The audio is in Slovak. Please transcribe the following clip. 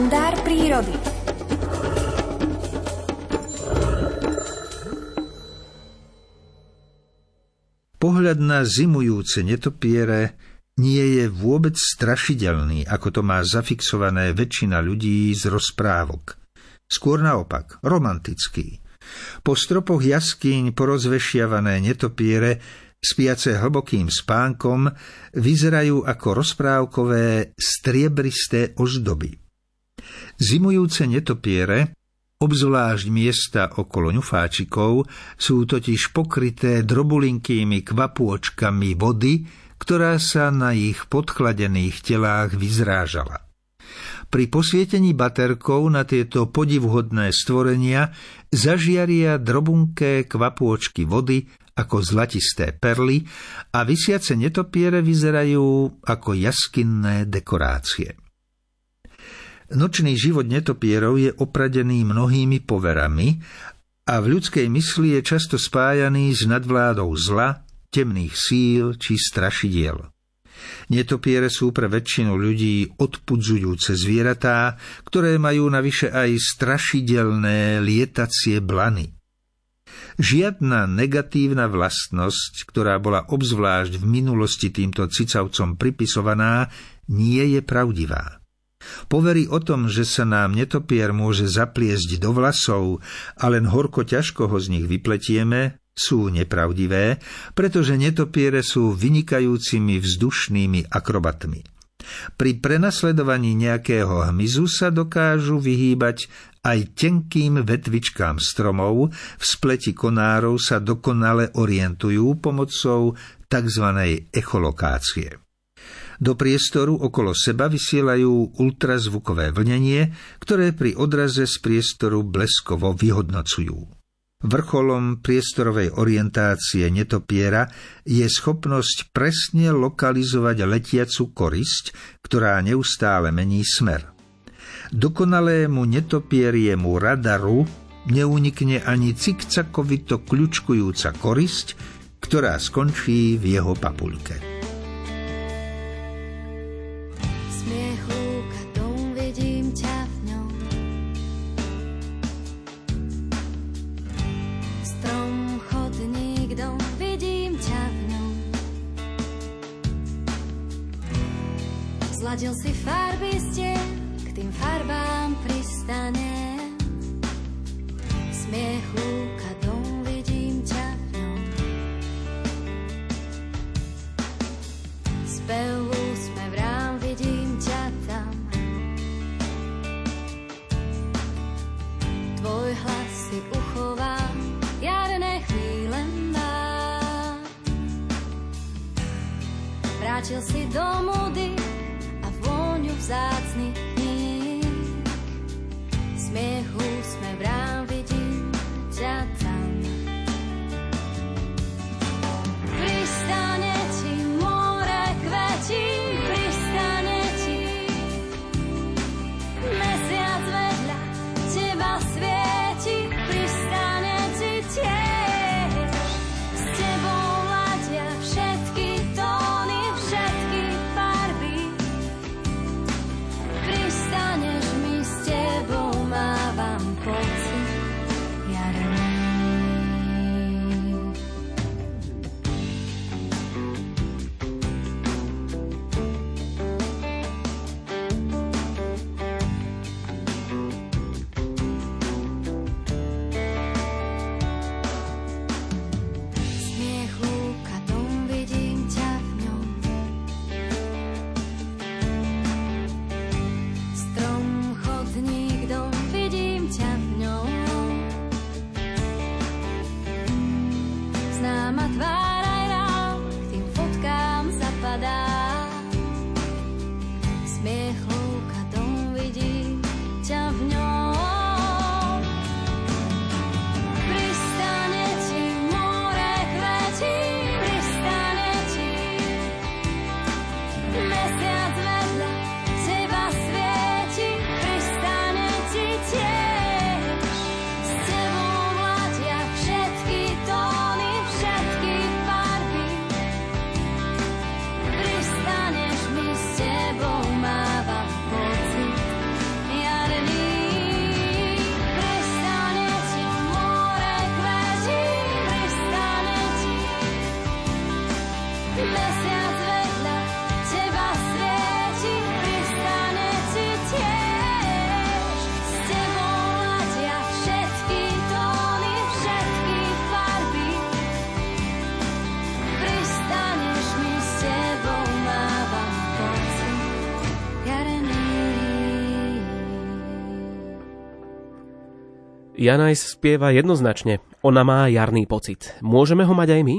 kalendár prírody. Pohľad na zimujúce netopiere nie je vôbec strašidelný, ako to má zafixované väčšina ľudí z rozprávok. Skôr naopak, romantický. Po stropoch jaskýň porozvešiavané netopiere spiace hlbokým spánkom, vyzerajú ako rozprávkové striebristé ozdoby. Zimujúce netopiere, obzvlášť miesta okolo ňufáčikov, sú totiž pokryté drobulinkými kvapôčkami vody, ktorá sa na ich podchladených telách vyzrážala. Pri posvietení baterkov na tieto podivhodné stvorenia zažiaria drobunké kvapôčky vody ako zlatisté perly a vysiace netopiere vyzerajú ako jaskinné dekorácie. Nočný život netopierov je opradený mnohými poverami a v ľudskej mysli je často spájaný s nadvládou zla, temných síl či strašidiel. Netopiere sú pre väčšinu ľudí odpudzujúce zvieratá, ktoré majú navyše aj strašidelné lietacie blany. Žiadna negatívna vlastnosť, ktorá bola obzvlášť v minulosti týmto cicavcom pripisovaná, nie je pravdivá. Poverí o tom, že sa nám netopier môže zapliesť do vlasov a len horko ťažko ho z nich vypletieme, sú nepravdivé, pretože netopiere sú vynikajúcimi vzdušnými akrobatmi. Pri prenasledovaní nejakého hmyzu sa dokážu vyhýbať aj tenkým vetvičkám stromov, v spleti konárov sa dokonale orientujú pomocou tzv. echolokácie. Do priestoru okolo seba vysielajú ultrazvukové vlnenie, ktoré pri odraze z priestoru bleskovo vyhodnocujú. Vrcholom priestorovej orientácie netopiera je schopnosť presne lokalizovať letiacu korisť, ktorá neustále mení smer. Dokonalému netopieriemu radaru neunikne ani cikcakovito kľučkujúca korisť, ktorá skončí v jeho papuľke. Zladil si farby ste, k tým farbám pristane. Smiechu kadom vidím ťa v ňom. Spevu sme v rám, vidím ťa tam. Tvoj hlas si uchovám, jarné chvíle má. Vrátil si do múdy, vzácny Janajs spieva jednoznačne. Ona má jarný pocit. Môžeme ho mať aj my?